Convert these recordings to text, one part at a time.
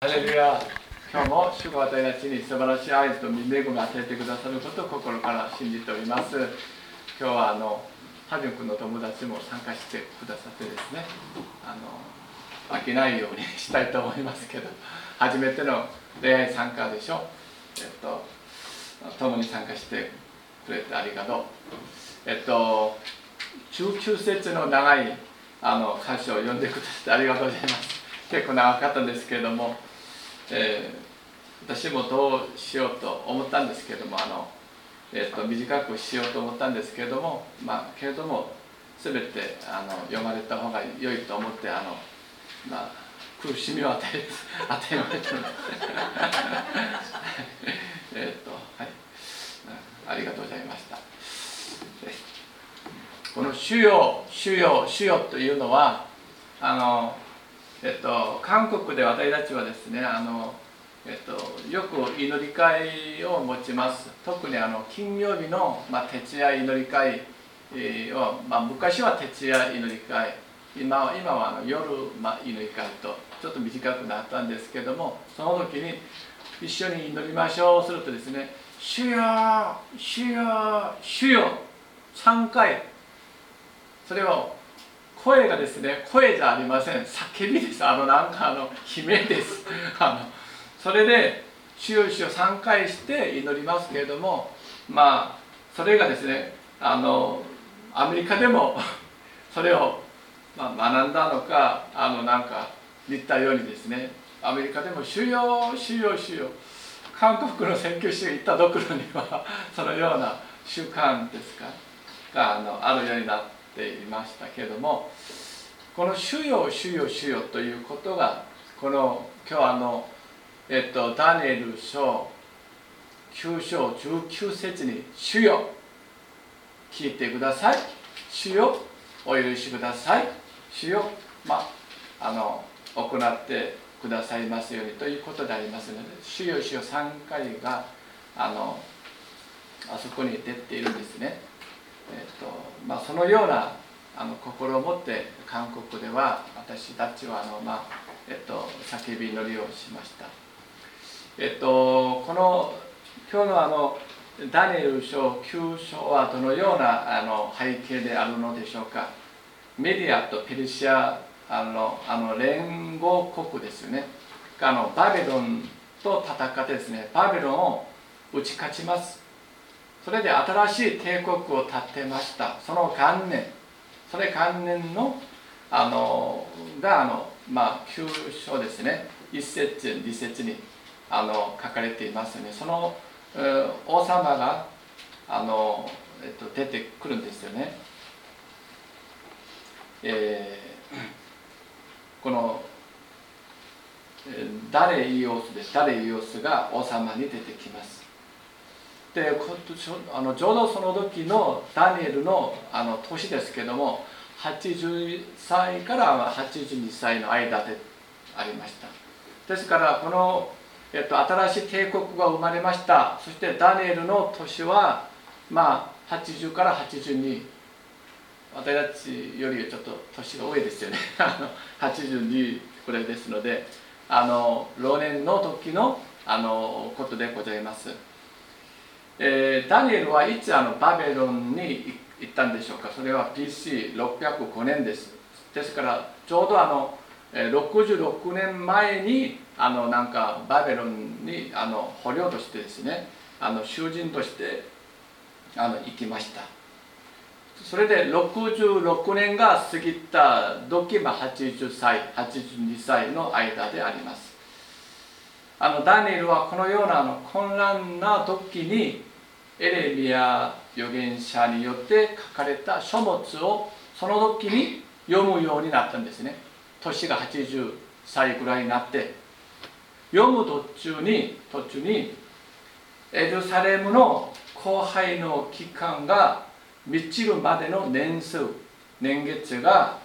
ハレルヤ今日も主が私たちに素晴らしい愛と恵みを与えてくださることを心から信じております。今日はあのハジュ君の友達も参加してくださってですねあの飽きないようにしたいと思いますけど初めての恋愛参加でしょ？えっと共に参加してくれてありがとう。えっと19節の長いあの歌詞を読んでくださってありがとうございます。結構長かったんですけれどもえー、私もどうしようと思ったんですけどもあの、えーと、短くしようと思ったんですけれどもまあけれども全てあの読まれた方が良いと思ってあの、まあ、苦しみを与え 与えられた。の でえっとはい。ありがとうございました。この「主よ主よ主よ」というのはあのえっと、韓国で私たちはですねあの、えっと、よく祈り会を持ちます。特にあの金曜日の、まあ、徹夜祈り会を、まあ、昔は徹夜祈り会。今は今はあの夜、まあ、祈り会とちょっと短くなったんですけどもその時に一緒に祈りましょうするとですね「主よ主よ主よ」3回それを声がですね声じゃありません。叫びです。あのなんかあの悲鳴です。あのそれで主よ主を3回して祈りますけれどもまあそれがですねあのアメリカでもそれを、まあ、学んだのかあのなんか言ったようにですねアメリカでも「主よ主よ主よ」韓国の選挙師が行ったどころにはそのような習慣ですか？があのあるようになってていましたけれどもこの「主よ主よ主よ」ということがこの今日あの、えっと、ダニエル書9章19節に「主よ聞いてください」「主よお許しください」「主よまあの行ってくださいますように」ということでありますので「主よ主よ」3回があのあそこに出ているんですね。えーとまあ、そのようなあの心を持って韓国では私たちはあの、まあえっと、叫び祈りをしました。えっと、この今日のあのダニエル書9章はどのようなあの背景であるのでしょうか。メディアとペルシアあのあの連合国ですよね。あのバビロンと戦ってですねバビロンを打ち勝ちます。それで新しい帝国を建てました。その元年それ元年のあのがあの、まあ、旧書ですね。一節二節にあの書かれていますね。その王様があの、えっと、出てくるんですよね、えー、この誰イオスです。誰イオスが王様に出てきます。であのちょうどその時のダニエルのあの年ですけども80歳から82歳の間でありました。ですからこの、えっと、新しい帝国が生まれました。そしてダニエルの年はまあ80から82私たちよりちょっと年が多いですよね。82くらいですのであの老年の時のあのことでございます。えー、ダニエルはいつあのバベロンに行ったんでしょうか？それは BC605 年です。ですからちょうどあの66年前にあのなんかバベロンにあの捕虜としてですねあの囚人としてあの行きました。それで66年が過ぎた時、まあ、80歳82歳の間であります。あのダニエルはこのようなあの混乱な時にエレミア預言者によって書かれた書物をその時に読むようになったんですね。年が80歳ぐらいになって。読む途中に途中にエルサレムの後輩の期間が満ちるまでの年数年月が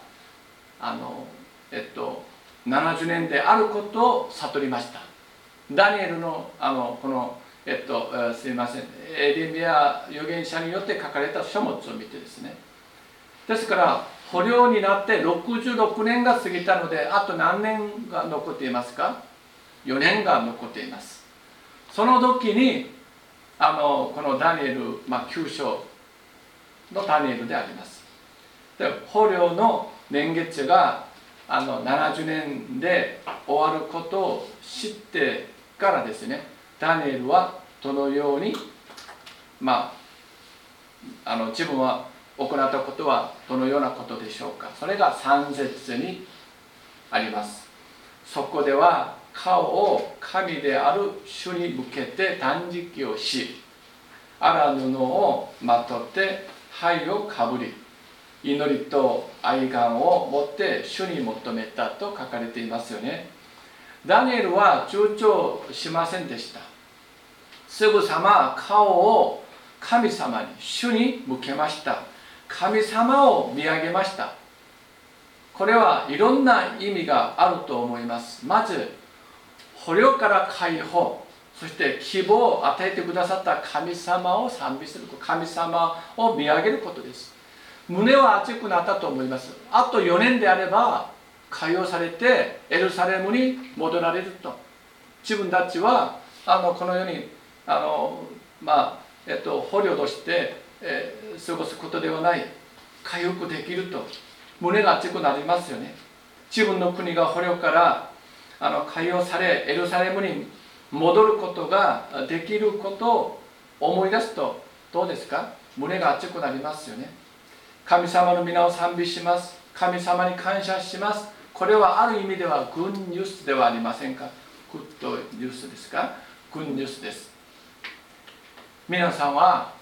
あのえっと70年であることを悟りました。ダニエルのあのこのえっと、すいません。エリミア預言者によって書かれた書物を見てですね。ですから捕虜になって66年が過ぎたのであと何年が残っていますか？4年が残っています。その時にあのこのダニエル、まあ、9章のダニエルであります。で捕虜の年月があの70年で終わることを知ってからですねダニエルはどのようにまああの自分は行ったことはどのようなことでしょうか。それが3節にあります。そこでは顔を神である主に向けて断食をし荒布をまとって灰をかぶり祈りと愛願を持って主に求めたと書かれていますよね。ダニエルは躊躇しませんでした。すぐさま顔を神様に主に向けました。神様を見上げました。これはいろんな意味があると思います。まず捕虜から解放。そして希望を与えてくださった。神様を賛美する神様を見上げることです。胸は熱くなったと思います。あと4年であれば解放されてエルサレムに戻られると。自分たちはあのこの世にあのまあえっと捕虜として、えー、過ごすことではない回復できると胸が熱くなりますよね。自分の国が捕虜からあの解放されエルサレムに戻ることができることを思い出すとどうですか？胸が熱くなりますよね。神様の皆を賛美します。神様に感謝します。これはある意味ではグッニュースではありませんか？グッドニュースですか？グッニュースです。皆さんは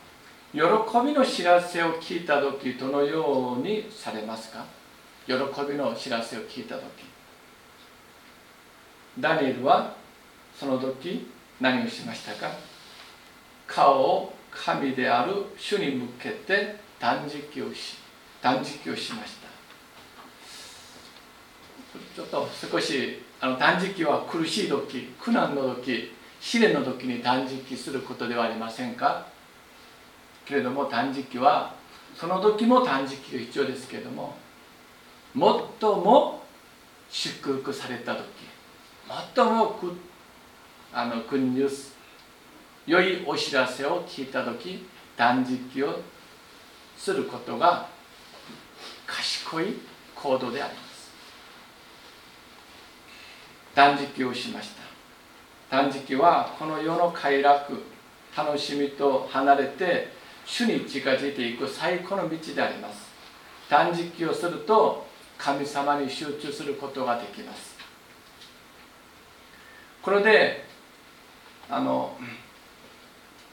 喜びの知らせを聞いた時どのようにされますか？喜びの知らせを聞いた時。ダニエルはその時何をしましたか？顔を神である主に向けて断食をし断食をしました。ちょっと少しあの断食は苦しい時苦難の時試練の時に断食することではありませんか？けれども断食はその時も断食が必要ですけれども最も祝福された時最もあのグニュース良いお知らせを聞いた時断食をすることが賢い行動であります。断食をしました。断食はこの世の快楽楽しみと離れて主に近づいていく最高の道であります。断食をすると神様に集中することができます。これであの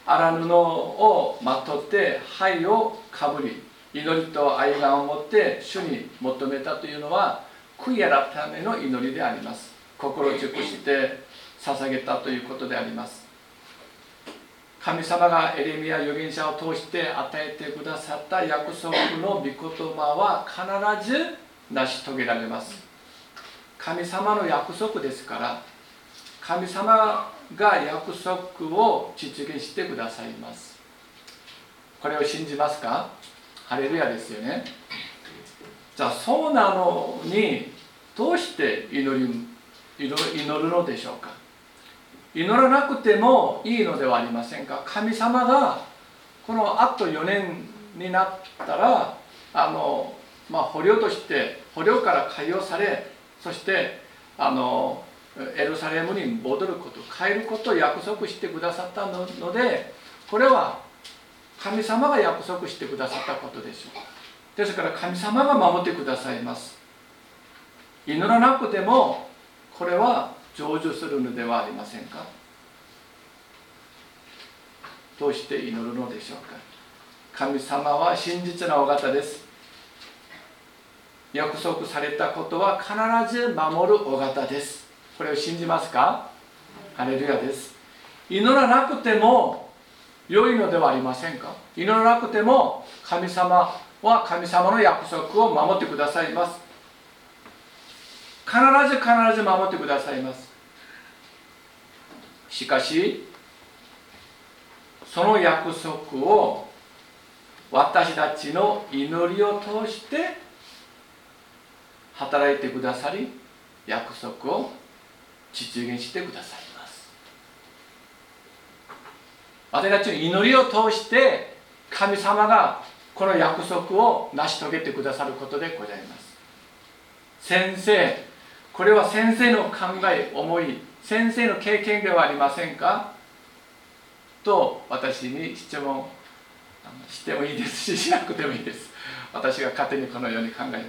荒布をまとって灰をかぶり祈りと愛願を持って主に求めたというのは悔い改めの祈りであります。心を尽くして捧げたということであります。神様がエレミア預言者を通して与えてくださった約束の御言葉は必ず成し遂げられます。神様の約束ですから神様が約束を実現してくださいます。これを信じますか？ハレルヤですよね。じゃあそうなのにどうして祈り祈るのでしょうか？祈らなくてもいいのではありませんか？神様がこのあと4年になったらあの、まあ、捕虜として捕虜から解放されそしてあのエルサレムに戻ること帰ることを約束してくださったのでこれは神様が約束してくださったことでしょう。ですから神様が守ってくださいます。祈らなくてもこれは成就するのではありませんか？どうして祈るのでしょうか？神様は真実なお方です。約束されたことは必ず守るお方です。これを信じますか？ハレルヤです。祈らなくても良いのではありませんか？祈らなくても神様は神様の約束を守ってくださいます。必ず必ず守ってくださいます。しかしその約束を私たちの祈りを通して働いてくださり約束を実現してくださいます。私たちの祈りを通して神様がこの約束を成し遂げてくださることでございます。先生これは先生の考え思い先生の経験ではありませんか？と私に質問してもいいですししなくてもいいです。私が勝手にこのように考えまし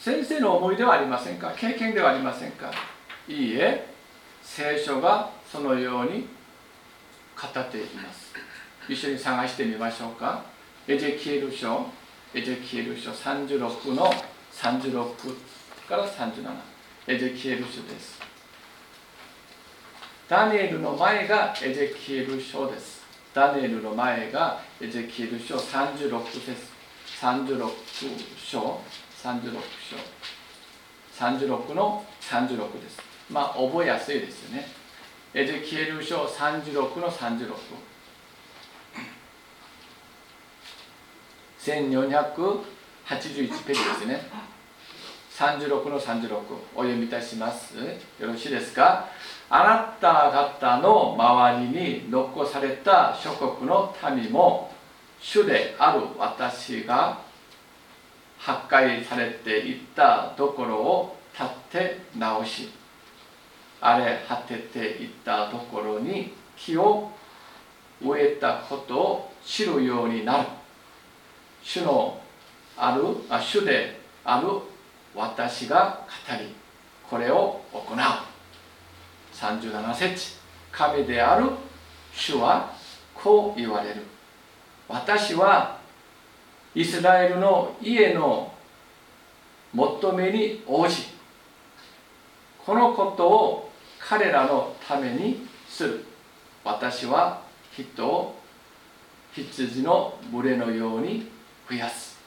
た先生の思いではありませんか？経験ではありませんか？いいえ聖書がそのように語っています。一緒に探してみましょうか？エゼキエル書エゼキエル書36の36から37エゼキエル書です。ダニエルの前がエゼキエル書です。ダニエルの前がエゼキエル書36節36章。36章。36の36です。まあ覚えやすいですよね。エゼキエル書36の36 1481ページですね。36の36お読みいたします。よろしいですか？あなた方の周りに残された諸国の民も主である私が破壊されていったところを立て直し荒れ果てていったところに木を植えたことを知るようになる。主のあるあ主である私が語りこれを行う。37節。神である主はこう言われる。私はイスラエルの家の求めに応じこのことを彼らのためにする。私は人を羊の群れのように増やす。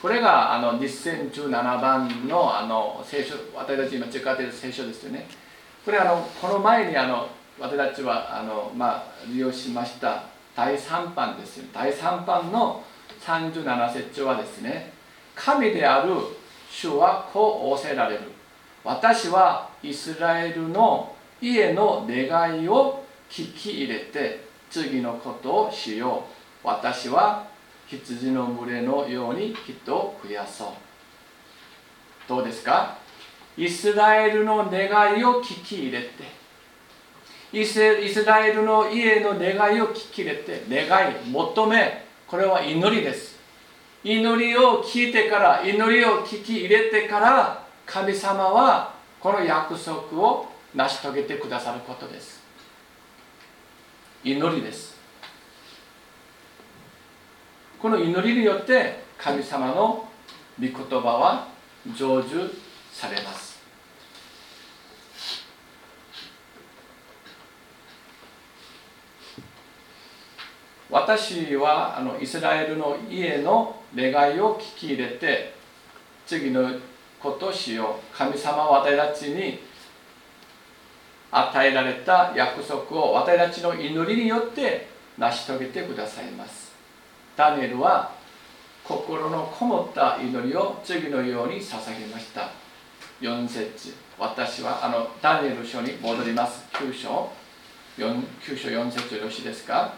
これがあの2017番のあの聖書私たち今使っている聖書ですよね。これあのこの前にあの私たちはあの、まあ、利用しました第3版ですよ。第3版の37節はですね神である主はこう仰せられる。私はイスラエルの家の願いを聞き入れて次のことをしよう。私は羊の群れのように人を増やそう。どうですか？イスラエルの願いを聞き入れて。イスラエルの家の願いを聞き入れて願い求め。これは祈りです。祈りを聞いてから祈りを聞き入れてから神様はこの約束を成し遂げてくださることです。祈りです。この祈りによって神様の御言葉は成就されます。私はあのイスラエルの家の願いを聞き入れて次のことをしよう神様は私たちに与えられた約束を私たちの祈りによって成し遂げてくださいます。ダニエルは心のこもった祈りを次のように捧げました。4節。私はあのダニエル書に戻ります。9章。9, 9章4節よろしいですか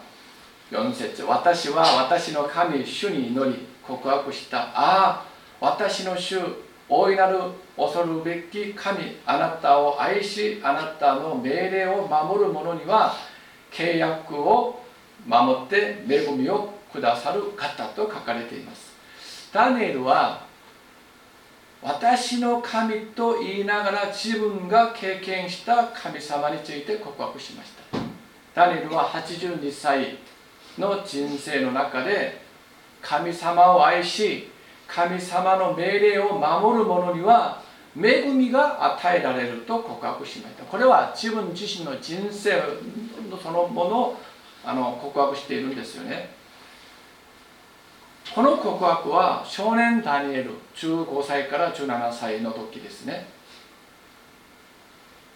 ？4節。私は私の神主に祈り告白した。ああ私の主大いなる恐るべき神あなたを愛しあなたの命令を守る者には契約を守って恵みをくださる方と書かれています。ダニエルは私の神と言いながら自分が経験した神様について告白しました。ダニエルは82歳の人生の中で神様を愛し神様の命令を守る者には恵みが与えられると告白しました。これは自分自身の人生のそのものをあの告白しているんですよね。この告白は少年ダニエル15歳から17歳の時ですね。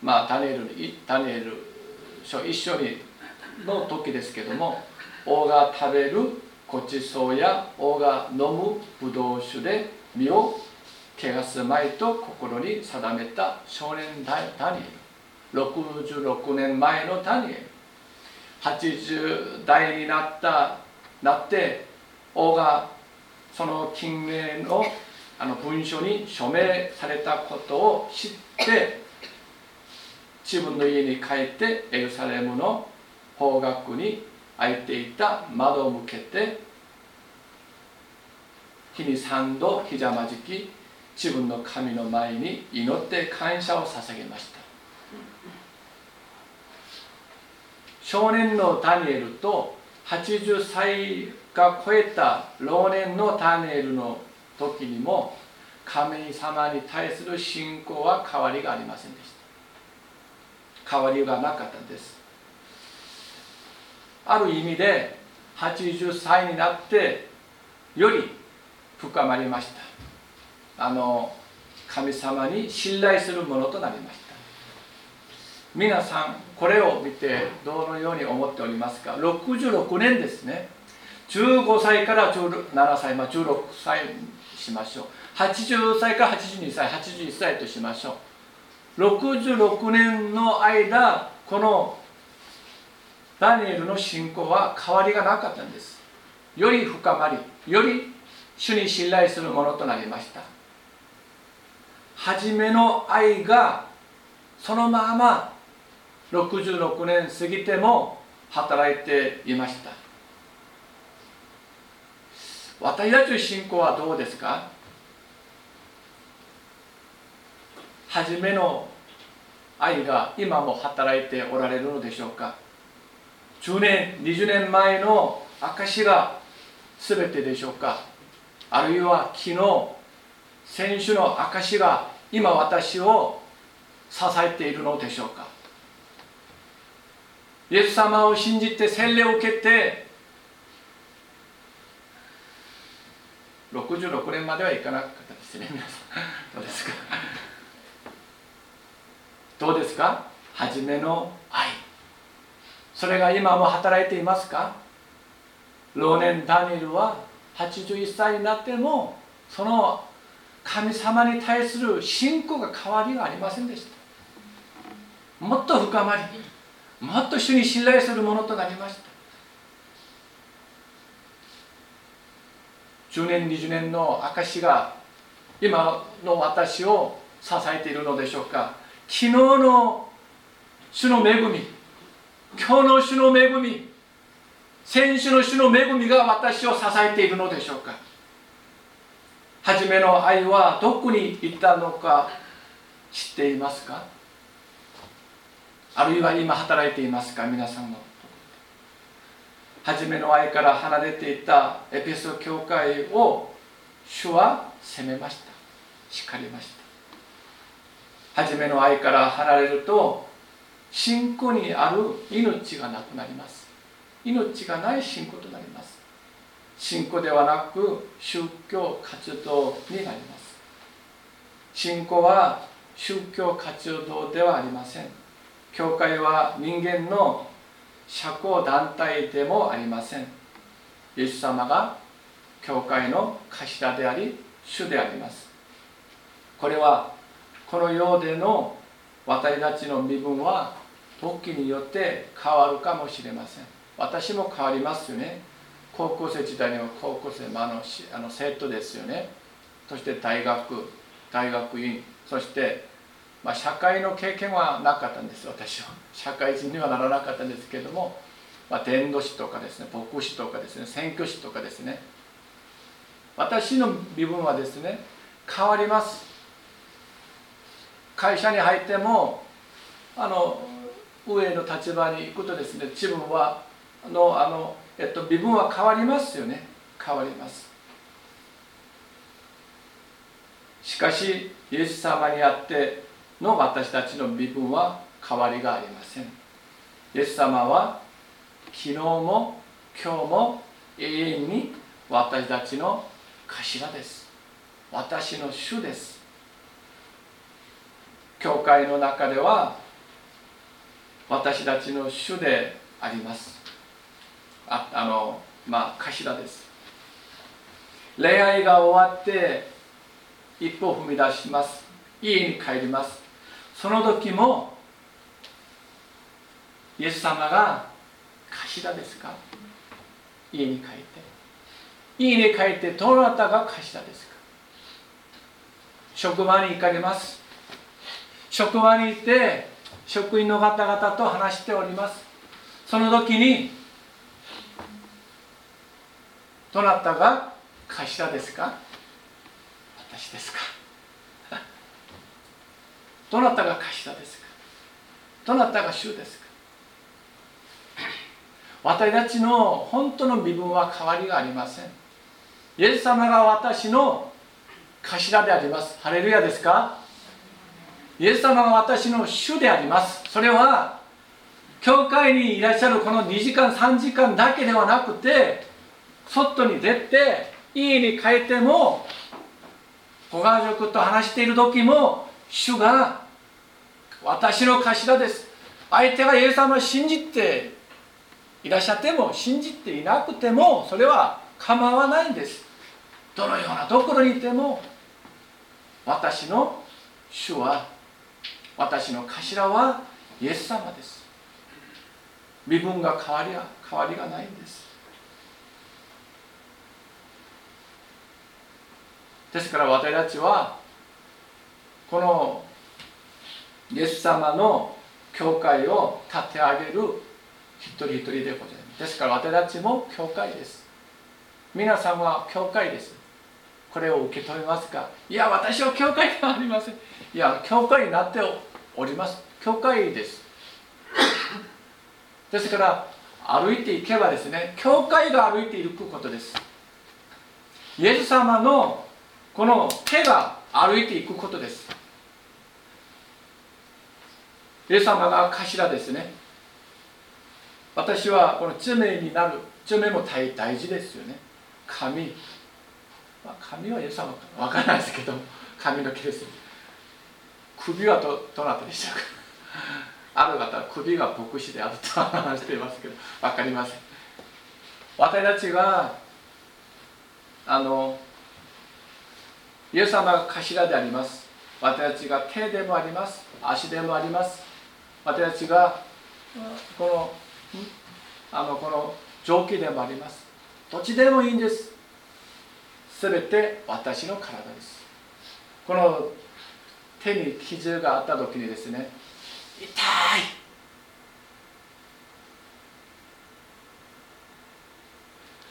まあダニエルダニエル一緒にの時ですけども 王が食べるごちそうや王が飲むブドウ酒で身を汚すまいと心に定めた少年ダニエル。66年前のダニエル。80代になったなって王がその金名のあの文書に署名されたことを知って自分の家に帰ってエルサレムの方角に開いていた窓を向けて日に3度ひざまじき自分の神の前に祈って感謝を捧げました。少年のダニエルと80歳が超えた老年のダニエルの時にも神様に対する信仰は変わりがありませんでした。変わりがなかったんです。ある意味で80歳になってより深まりました。あの神様に信頼するものとなりました。皆さんこれを見てどのように思っておりますか？66年ですね。15歳から17歳、まあ、16歳しましょう。80歳から82歳81歳としましょう。66年の間このダニエルの信仰は変わりがなかったんです。より深まりより主に信頼するものとなりました。初めの愛がそのまま66年過ぎても働いていました。私たちの信仰はどうですか？初めの愛が今も働いておられるのでしょうか？10年20年前の証が全てでしょうか？あるいは昨日選手の証が今私を支えているのでしょうか？イエス様を信じて洗礼を受けて66年まではいかなかったですね皆さん。どうですか？どうですか？初めの愛。それが今も働いていますか？老年ダニエルは81歳になってもその神様に対する信仰が変わりがありませんでした。もっと深まりもっと主に信頼するものとなりました。10年20年の証が今の私を支えているのでしょうか。昨日の主の恵み今日の主の恵み先週の主の恵みが私を支えているのでしょうか。初めの愛はどこに行ったのか知っていますか？あるいは今働いていますか？皆さんの初めの愛から離れていたエペソ教会を主は責めました。叱りました。初めの愛から離れると信仰にある命がなくなります。命がない信仰となります。信仰ではなく宗教活動になります。信仰は宗教活動ではありません。教会は人間の社交団体でもありません。イエス様が教会の頭であり主であります。これはこの世での私たちの身分は時によって変わるかもしれません。私も変わりますよね。高校生時代には高校生、まあ、のあの生徒ですよね。そして大学大学院そして、まあ、社会の経験はなかったんです私は。社会人にはならなかったんですけれども、まあ、伝道師とかですね牧師とかですね選挙師とかですね。私の身分はですね変わります。会社に入ってもあの上の立場に行くとですね自分はのあの、えっと、身分は変わりますよね。変わります。しかしイエス様にあっての私たちの身分は変わりがありません。イエス様は昨日も今日も永遠に私たちの頭です。私の主です。教会の中では私たちの主であります。ああのまあ頭です。恋愛が終わって一歩踏み出します。家に帰ります。その時もイエス様が頭ですか？家に帰って。家に帰ってどなたが頭ですか？職場に行かれます。職場に行って職員の方々と話しております。その時にどなたが頭ですか？私ですか？どなたが頭ですか？どなたが主ですか？私たちの本当の身分は変わりがありません。イエス様が私の頭であります。ハレルヤですか？イエス様が私の主であります。それは教会にいらっしゃるこの2時間3時間だけではなくて外に出て家に帰ってもご家族と話している時も主が私の頭です。相手がイエス様を信じていらっしゃっても信じていなくてもそれは構わないんです。どのようなところにいても私の主は私の頭はイエス様です。身分が変わりは変わりがないんです。ですから私たちはこのイエス様の教会を立て上げる一人一人でございます。ですから私たちも教会です。皆さんは教会です。これを受け止めますか？いや私は教会ではありません。いや教会になっております。教会です。ですから歩いていけばですね教会が歩いていくことです。イエス様のこの手が歩いていくことです。イエス様が頭ですね。私はこの罪になる。罪も大大事ですよね。神、まあ、神はイエス様か分からないですけど神の毛です。首はどどなたでしたか。ある方は首が牧師であると話していますけど分かりません。私たちがあのイエス様が頭であります。私たちが手でもあります。足でもあります。私たちがこのあのこの蒸気でもあります。どっちでもいいんです。すべて私の体です。この手に傷があった時にですね痛い。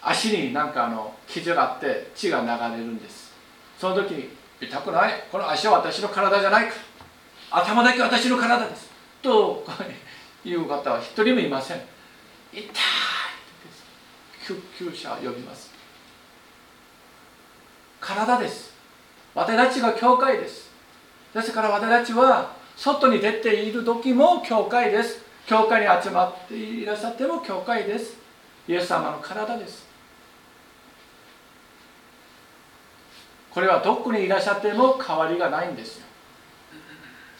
足になんかあの傷があって血が流れるんです。その時に痛くない。この足は私の体じゃないか。頭だけ私の体です。という方は一人もいません。痛い救急車を呼びます。体です。私たちが教会です。ですから私たちは外に出ている時も教会です。教会に集まっていらっしゃっても教会です。イエス様の体です。これはどこにいらっしゃっても変わりがないんですよ。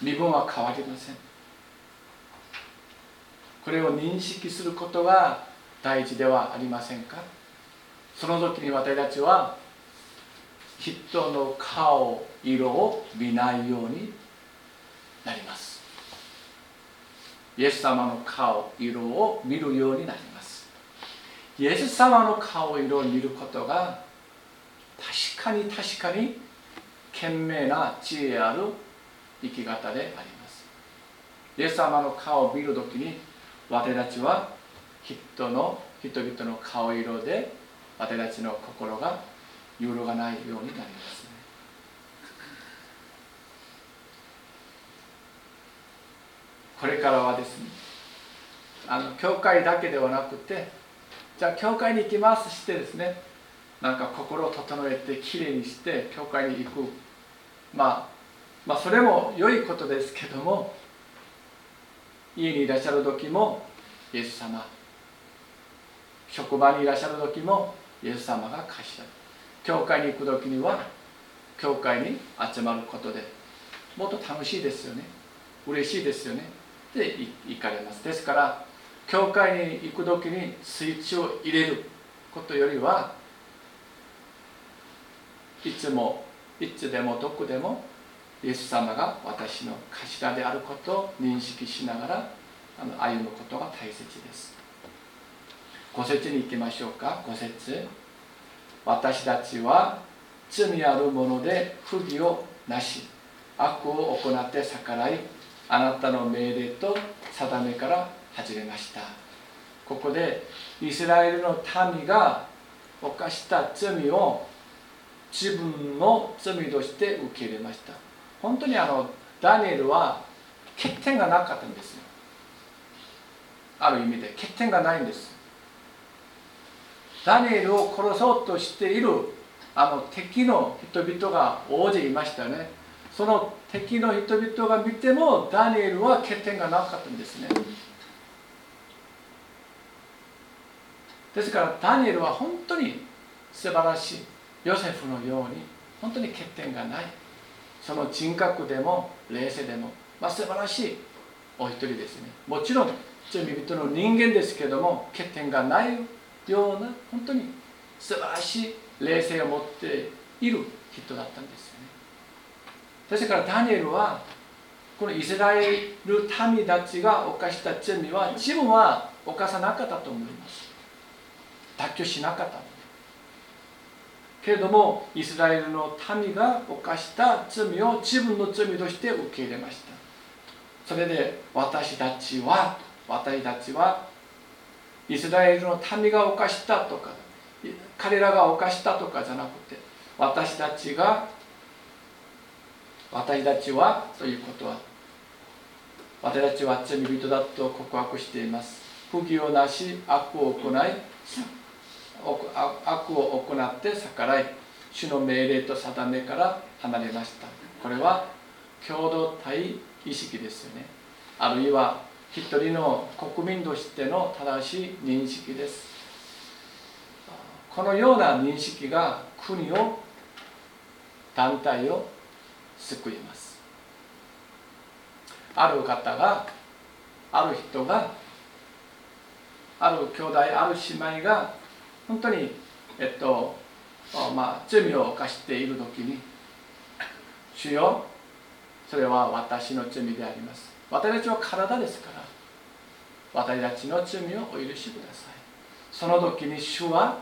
身分は変わりません。これを認識することが大事ではありませんか？その時に私たちは人の顔色を見ないようになります。イエス様の顔色を見るようになります。イエス様の顔色を見ることが確かに確かに賢明な知恵ある生き方であります。イエス様の顔を見るときに私たちは人の人々の顔色で私たちの心が揺るがないようになりますね。これからはですねあの教会だけではなくてじゃあ教会に行きますしてですねなんか心を整えてきれいにして教会に行く、まあ、まあそれも良いことですけども家にいらっしゃる時もイエス様。職場にいらっしゃる時もイエス様が頭教会に行く時には教会に集まることでもっと楽しいですよね。嬉しいですよね。で行かれます。ですから教会に行く時にスイッチを入れることよりはいつもいつでもどこでもイエス様が私の頭であることを認識しながら歩むことが大切です。5節に行きましょうか。5節。私たちは罪あるもので不義をなし悪を行って逆らいあなたの命令と定めから外れました。ここでイスラエルの民が犯した罪を自分の罪として受け入れました。本当にあのダニエルは欠点がなかったんですよ。ある意味で欠点がないんです。ダニエルを殺そうとしているあの敵の人々が大勢いましたね。その敵の人々が見てもダニエルは欠点がなかったんですね。ですからダニエルは本当に素晴らしいヨセフのように本当に欠点がない。その人格でも冷静でも、まあ、素晴らしいお一人ですね。もちろん罪人の人間ですけども欠点がないような本当に素晴らしい冷静を持っている人だったんですよね。ですからダニエルはこのイスラエル民たちが犯した罪は自分は犯さなかったと思います。妥協しなかったけれどもイスラエルの民が犯した罪を自分の罪として受け入れました。それで私たちは私たちはイスラエルの民が犯したとか彼らが犯したとかじゃなくて私たちが私たちはということは私たちは罪人だと告白しています。不義をなし悪を行い悪を行って逆らい主の命令と定めから離れました。これは共同体意識ですよね。あるいは一人の国民としての正しい認識です。このような認識が国を団体を救います。ある方がある人がある兄弟ある姉妹が本当にえっとまあ罪を犯している時に 主よそれは私の罪であります。私たちは体ですから私たちの罪をお許しください。その時に主は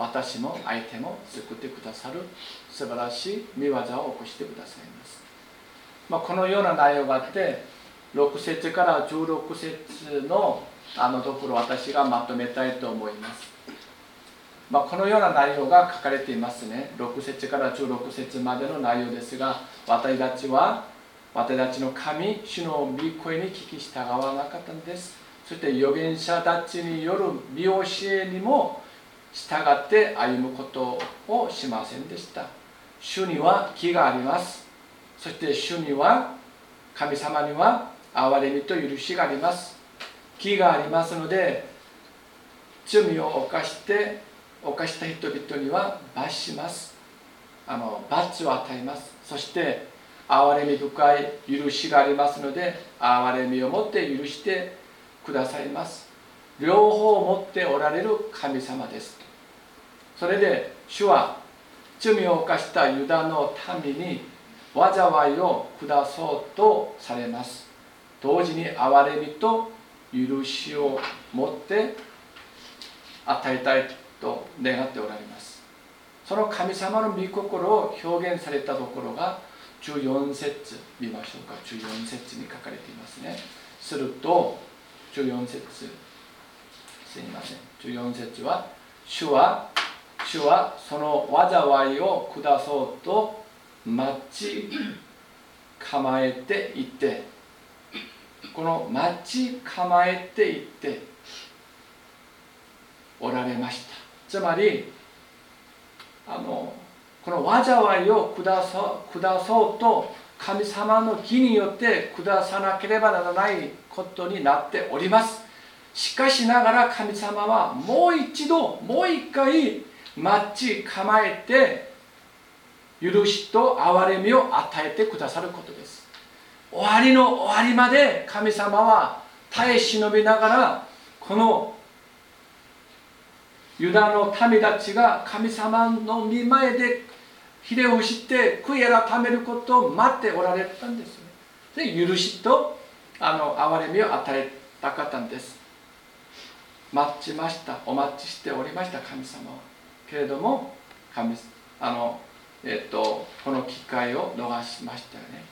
私も相手も救ってくださる素晴らしい見業を起こしてくださいます、まあ、このような内容があって6節から16節のあのところ私がまとめたいと思います、まあ、このような内容が書かれていますね。6節から16節までの内容ですが私たちは私たちの神主の御声に聞き従わなかったんです。そして預言者たちによる見教えにも従って歩むことをしませんでした。主には気があります。そして主には神様には憐れみと許しがあります。気がありますので罪を犯して犯した人々には罰します。あの罰を与えます。そして憐れみ深い許しがありますので憐れみを持って許してくださいます。両方を持っておられる神様です。それで主は罪を犯したユダの民に災いを下そうとされます。同時に憐れみと許しを持って与えたいと願っておられます。その神様の御心を表現されたところが14節見ましょうか。14節に書かれていますね。すると14節すみません。14節は主は主はその災いを下そうと待ち構えていてこの待ち構えていっておられました。つまりあのこの災いを下そう下そうと神様の義によって下さなければならないことになっております。しかしながら神様はもう一度もう一回待ち構えて許しと憐れみを与えてくださることです。終わりの終わりまで神様は耐え忍びながらこのユダの民たちが神様の見前で秀吉って悔い改めることを待っておられたんですね。で許しとあの憐れみを与えたかったんです。待ちました。お待ちしておりました神様はけれども神あのえっとこの機会を逃しましたよね。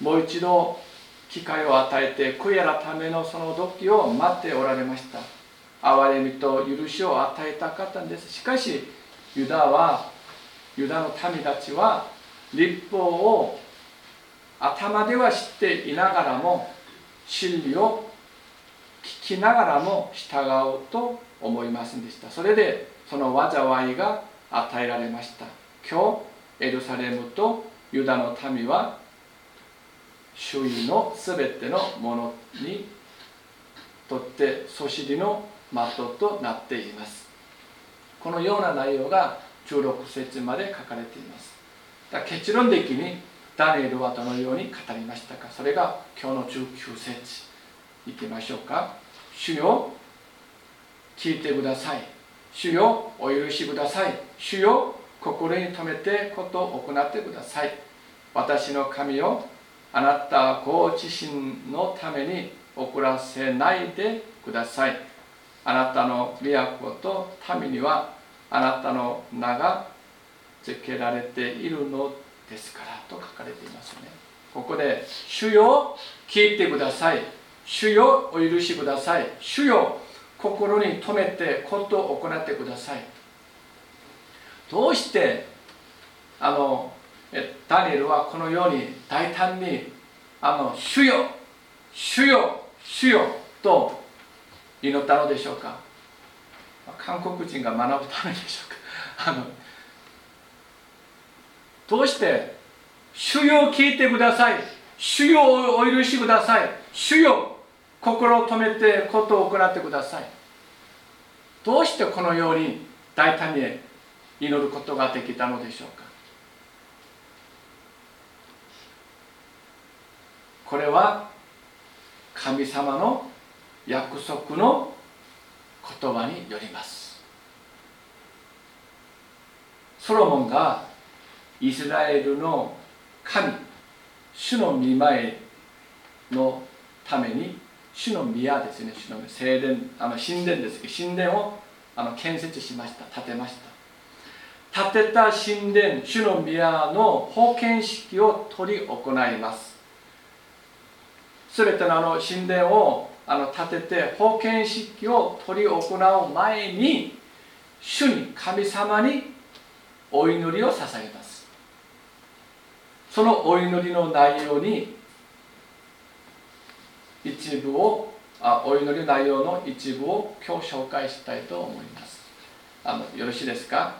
もう一度機会を与えて悔い改めのその時を待っておられました。憐れみと許しを与えたかったんです。しかしユダはユダの民たちは立法を頭では知っていながらも真理を聞きながらも従おうと思いませんでした。それでその災いが与えられました。今日エルサレムとユダの民は周囲のすべてのものにとってそしりの的となっています。このような内容が16節まで書かれています。だ結論的にダニエルはどのように語りましたか。それが今日の19節。いきましょうか。主よ聞いてください。主よお許しください。主よ心に留めてことを行ってください。私の神よあなたご自身のために怒らせないでください。あなたの都と民にはあなたの名が付けられているのですから。と書かれていますね。ここで「主よ聞いてください」「主よお許しください」「主よ心に留めてことを行ってください」どうしてあのダニエルはこのように大胆に「あの主よ主よ主よ」と祈ったのでしょうか？韓国人が学ぶためでしょうか？あのどうして主よ聞いてください主よお許しください主よ心を止めてことを行ってください。どうしてこのように大胆に祈ることができたのでしょうか？これは神様の約束の言葉によります。ソロモンがイスラエルの神主の御前のために主の宮ですね。主の聖殿あの神殿ですけど神殿をあの建設しました。建てました。建てた神殿主の宮の封建式を執り行います。すべてのあの神殿をあの建てて封建式を執り行う前に主に神様にお祈りを捧げます。そのお祈りの内容に一部をあお祈り内容の一部を今日紹介したいと思います。あのよろしいですか？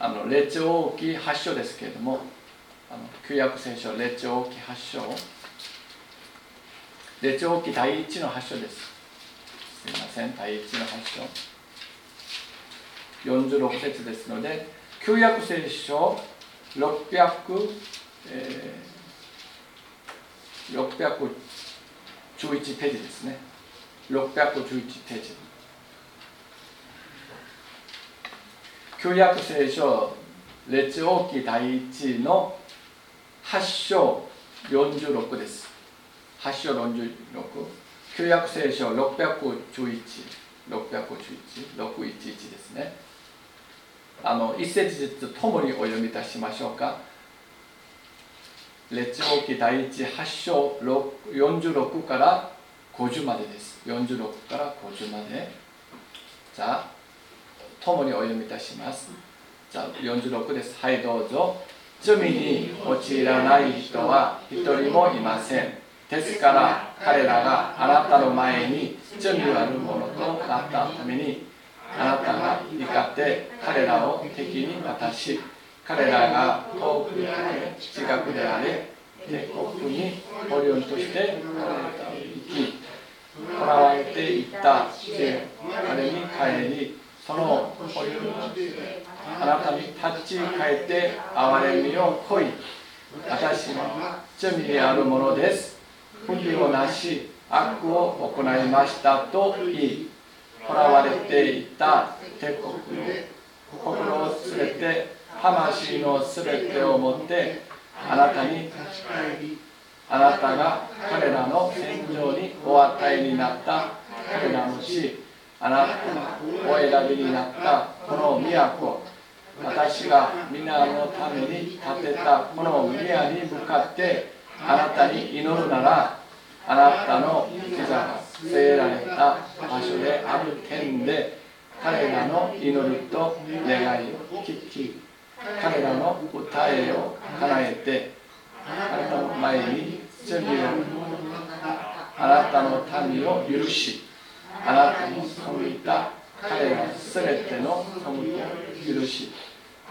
あの列王記8章ですけれどもあの旧約聖書列王記8章列王記第1の8章です。すいません第1の8章46節ですので旧約聖書600えー、611ページですね。611ページ。旧約聖書列王記第1の8章46です。8章46旧約聖書611 611ですね。あの一節ずつともにお読みいたしましょうか。列王記第一8章46から50までです。46から50まで。じゃあ共にお読みいたします。じゃあ46です。はいどうぞ。罪に陥らない人は一人もいません。ですから彼らがあなたの前に罪あるものとなったためにあなたが怒って彼らを敵に渡し彼らが遠くであれ近くであれ帝国に捕虜として生き囚われていったで彼に帰りその捕虜あなたに立ち返って憐れみをこい私は罪であるものです。不義をなし悪を行いましたと言い囚われていた帝国の心を連れて魂のすべてをもってあなたにあなたが彼らの戦場にお与えになった彼らの死あなたがお選びになったこの都私が皆のために建てたこの宮に向かってあなたに祈るならあなたの膝が据えられた場所である点で彼らの祈りと願いを聞き彼らの歌えを叶えてあなたの前に罪をあなたの民を許しあなたに背いた彼らすべての背きを許し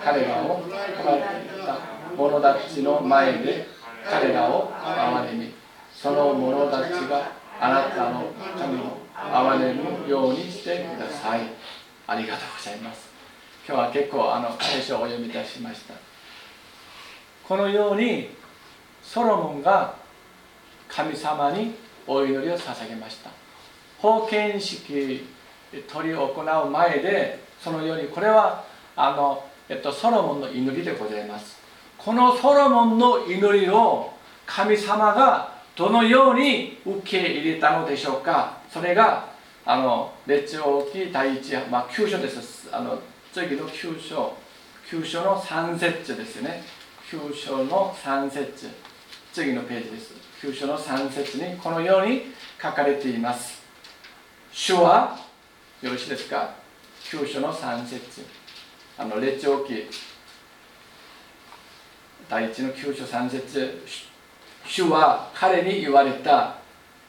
彼らを困っていた者たちの前で彼らを憐れみその者たちがあなたの神を憐れむようにしてください。ありがとうございます。今日は結構あの聖書をお読みいたしました。このようにソロモンが神様にお祈りを捧げました。封建式取り行う前でそのようにこれはあの、えっと、ソロモンの祈りでございます。このソロモンの祈りを神様がどのように受け入れたのでしょうか？それがあの列王記第一、まあ、9章です。あの次の9章。9章の3節ですね。9章の3節。次のページです。9章の3節にこのように書かれています。主はよろしいですか？9章の3節。あの列王記第1の9章3節主は彼に言われた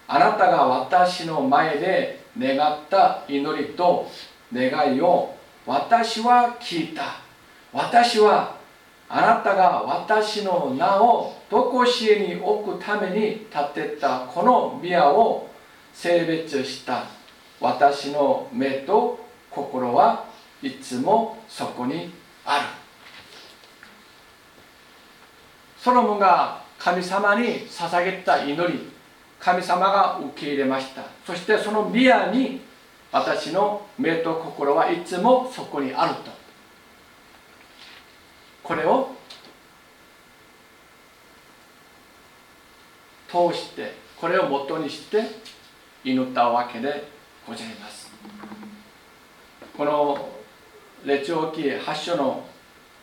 あなたが私の前で願った祈りと願いを私は聞いた。私はあなたが私の名を常しえに置くために建てたこの宮を性別した。私の目と心はいつもそこにある。ソロモンが神様に捧げた祈り神様が受け入れました。そしてその宮に私の目と心はいつもそこにあると。これを通してこれをもとにして祈ったわけでございます。この列王記8章の、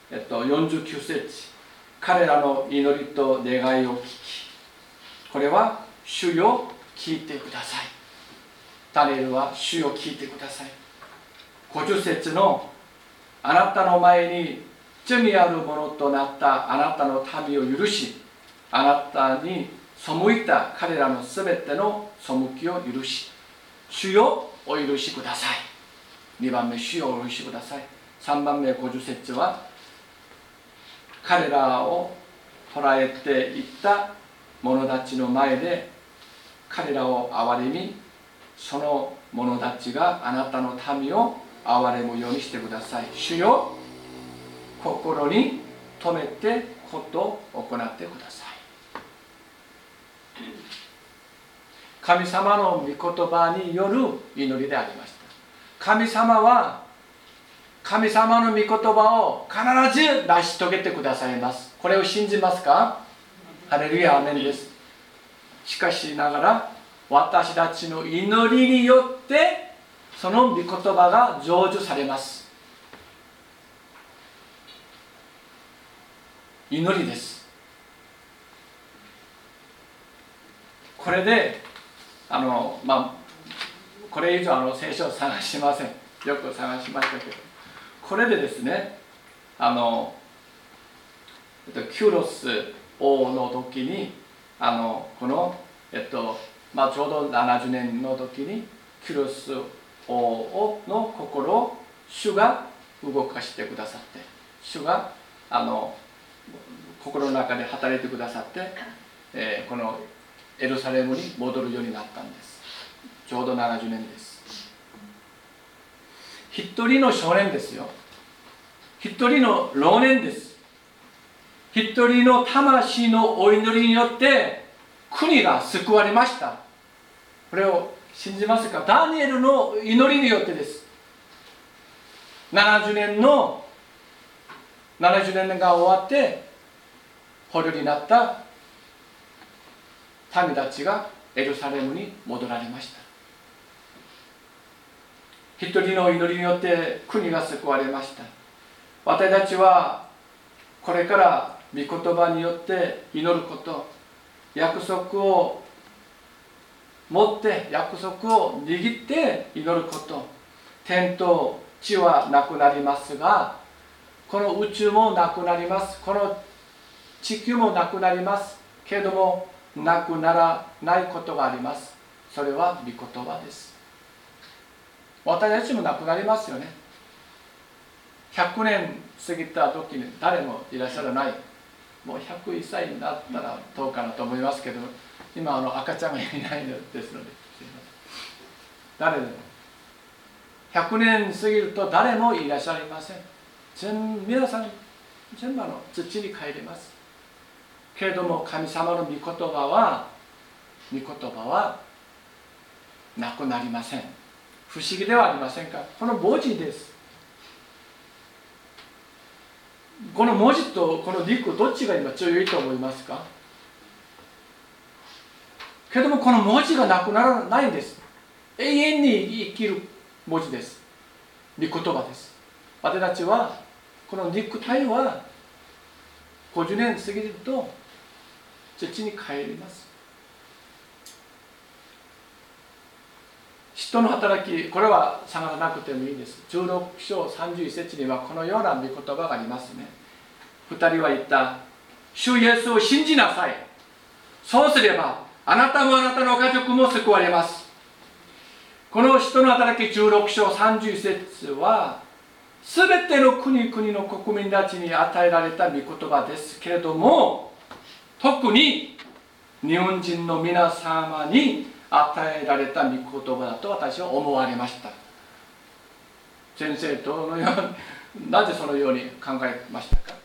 えっと、49節彼らの祈りと願いを聞きこれは主よ聞いてください。ダニエルは主よ聞いてください。50節のあなたの前に罪あるものとなったあなたの民を許しあなたに背いた彼らのすべての背きを許し。主よお許しください。2番目主よお許しください。3番目50節は彼らを捕らえていった者たちの前で彼らを憐れみその者たちがあなたの民を憐れむようにしてください。主よ心に留めてことを行ってください。神様の御言葉による祈りでありました。神様は神様の御言葉を必ず成し遂げてくださいます。これを信じますか？ハレルヤアメンです。しかしながら私たちの祈りによってその御言葉が成就されます。祈りです。これであのまあこれ以上あの聖書を探しません。よく探しましたけど。これでですねあのキュロス王の時にあのこのえっとまあちょうど70年の時にキュロス王の心を主が動かしてくださって主があの心の中で働いてくださって、えー、このエルサレムに戻るようになったんです。ちょうど70年です。一人の少年ですよ。一人の老年です。一人の魂のお祈りによって国が救われました。これを信じますか？ダニエルの祈りによってです。70年の70年が終わって捕虜になった民たちがエルサレムに戻られました。一人の祈りによって国が救われました。私たちはこれから御言葉によって祈ること約束を持って約束を握って祈ること天と地はなくなりますがこの宇宙もなくなります。この地球もなくなります。けれどもなくならないことがあります。それは御言葉です。私たちも亡くなりますよね。100年過ぎた時に誰もいらっしゃらない。もう101歳になったらどうかなと思いますけど今あの赤ちゃんがいないのですので誰でも。100年過ぎると誰もいらっしゃいません。全皆さん全部の土に帰ります。けれども神様の御言葉は御言葉はなくなりません。不思議ではありませんか？この文字です。この文字とこの陸どっちが今強いと思いますか？けどもこの文字がなくならないんです。永遠に生きる文字です。御言葉です。私たちはこの肉体は50年過ぎると土に帰ります。人の働きこれは探らなくてもいいんです。16章31節にはこのような御言葉がありますね。2人は言った。主イエスを信じなさい。そうすればあなたもあなたの家族も救われます。この人の働き16章31節は全ての国々の国民たちに与えられた御言葉ですけれども特に日本人の皆様に与えられた御言葉だと私は思われました。先生どのようになぜそのように考えましたか？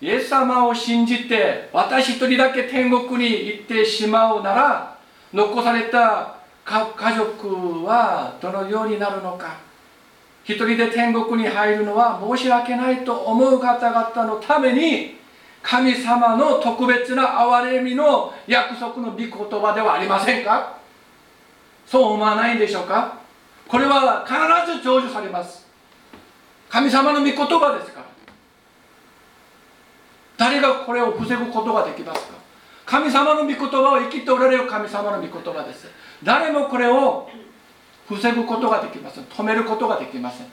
イエス様を信じて私一人だけ天国に行ってしまうなら残された家族はどのようになるのか。一人で天国に入るのは申し訳ないと思う方々のために神様の特別な憐れみの約束の御言葉ではありませんか？そう思わないんでしょうか？これは必ず成就されます。神様の御言葉ですか誰がこれを防ぐことができますか？神様の御言葉を生きておられる神様の御言葉です。誰もこれを防ぐことができません。止めることができません。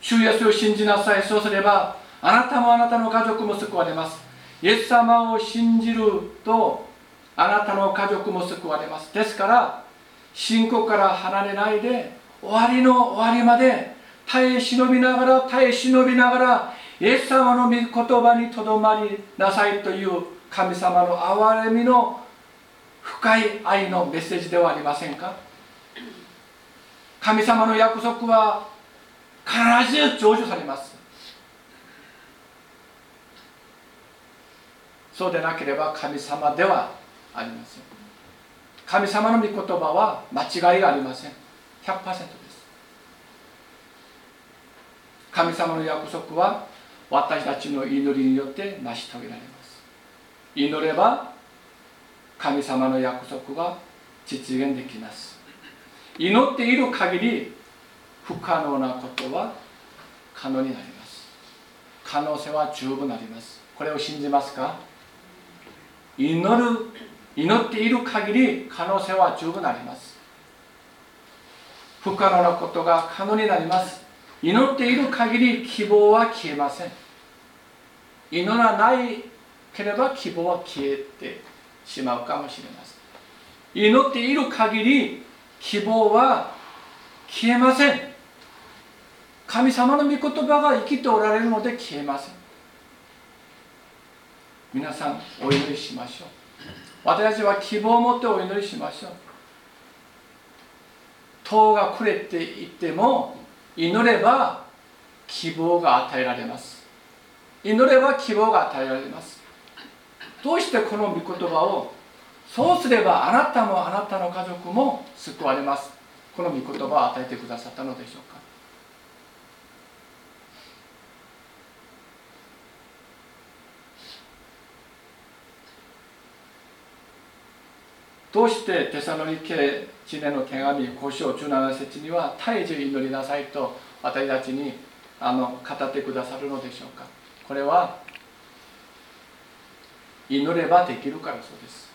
主イエスを信じなさい。そうすればあなたもあなたの家族も救われます。イエス様を信じるとあなたの家族も救われます。ですから信仰から離れないで終わりの終わりまで耐え忍びながら耐え忍びながらイエス様の御言葉にとどまりなさいという神様の憐れみの深い愛のメッセージではありませんか？神様の約束は必ず成就されます。そうでなければ神様ではありません。神様の御言葉は間違いがありません。100%です。神様の約束は私たちの祈りによって成し遂げられます。祈れば神様の約束が実現できます。祈っている限り不可能なことは可能になります。可能性は十分あります。これを信じますか？祈る祈っている限り可能性は十分あります。不可能なことが可能になります。祈っている限り希望は消えません。祈らないければ希望は消えてしまうかもしれません。祈っている限り希望は消えません。神様の御言葉が生きておられるので消えません。皆さんお祈りしましょう。私たちは希望を持ってお祈りしましょう。塔が暮れていっても祈れば希望が与えられます。祈れば希望が与えられます。どうしてこの御言葉を？そうすればあなたもあなたの家族も救われます。この御言葉を与えてくださったのでしょうか？どうしてテサロニケ地ネの手紙5章17節には絶えず祈りなさいと私たちにあの語ってくださるのでしょうか。これは祈ればできるからそうです。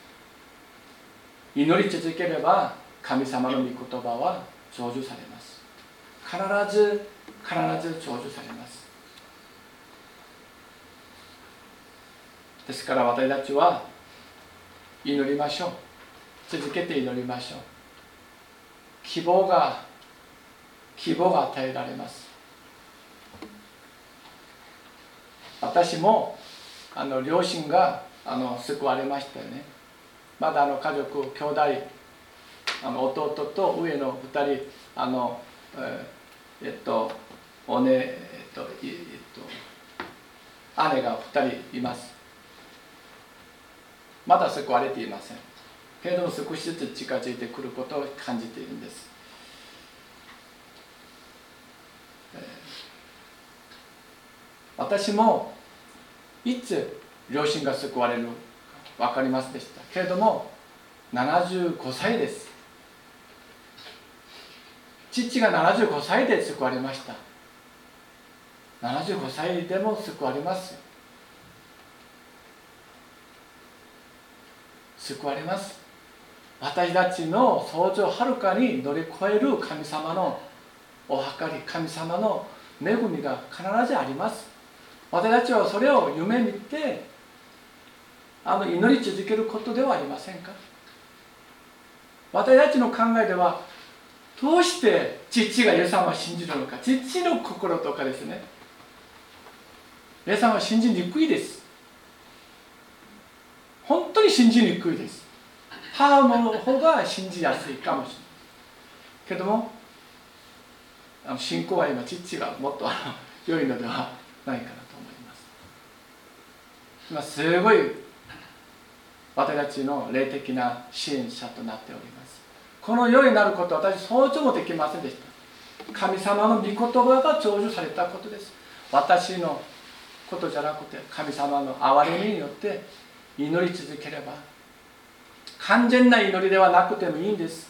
祈り続ければ神様の御言葉は成就されます。必ず必ず成就されます。ですから私たちは祈りましょう。続けて祈りましょう。希望が希望が与えられます。私もあの両親があの救われましたよね。まだあの家族兄弟あの弟と上の2人あのえっとおねえっとえっと姉が2人います。まだ救われていません。けれども少しずつ近づいてくることを感じているんです、私もいつ両親が救われる分かりますでした。けれども75歳です。父が75歳で救われました。75歳でも救われます救われます。私たちの想像をはるかに乗り越える神様のお計り神様の恵みが必ずあります。私たちはそれを夢見てあの祈り続けることではありませんか？私たちの考えではどうして父がイエス様を信じるのか父の心とかですね。イエス様は信じにくいです。本当に信じにくいです。母の方が信じやすいかもしれない。けどもあの信仰は今父がもっとあの良いのではないかなと思います。今すごい私たちの霊的な支援者となっております。この世になること私想像もできませんでした。神様の御言葉が成就されたことです。私のことじゃなくて神様の憐れみによって祈り続ければ完全な祈りではなくてもいいんです。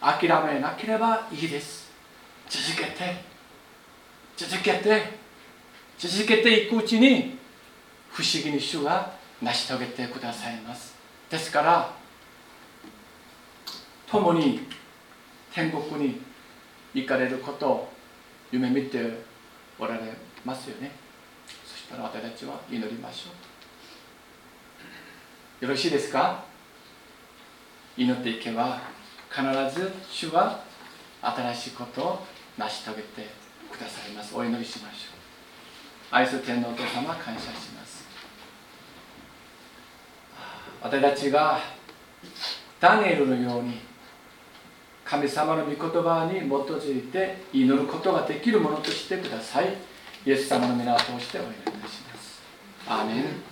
諦めなければいいです。続けて。続けて。続けていくうちに不思議に主が成し遂げてくださいます。ですから共に天国に行かれることを夢見ておられますよね。そしたら私たちは祈りましょうよろしいですか？祈っていけば必ず主は新しいことを成し遂げてくださいます。お祈りしましょう。愛する天皇お父様感謝します。私たちがダニエルのように神様の御言葉に基づいて祈ることができるものとしてください。イエス様の皆を通してお祈りいたします。アーメン。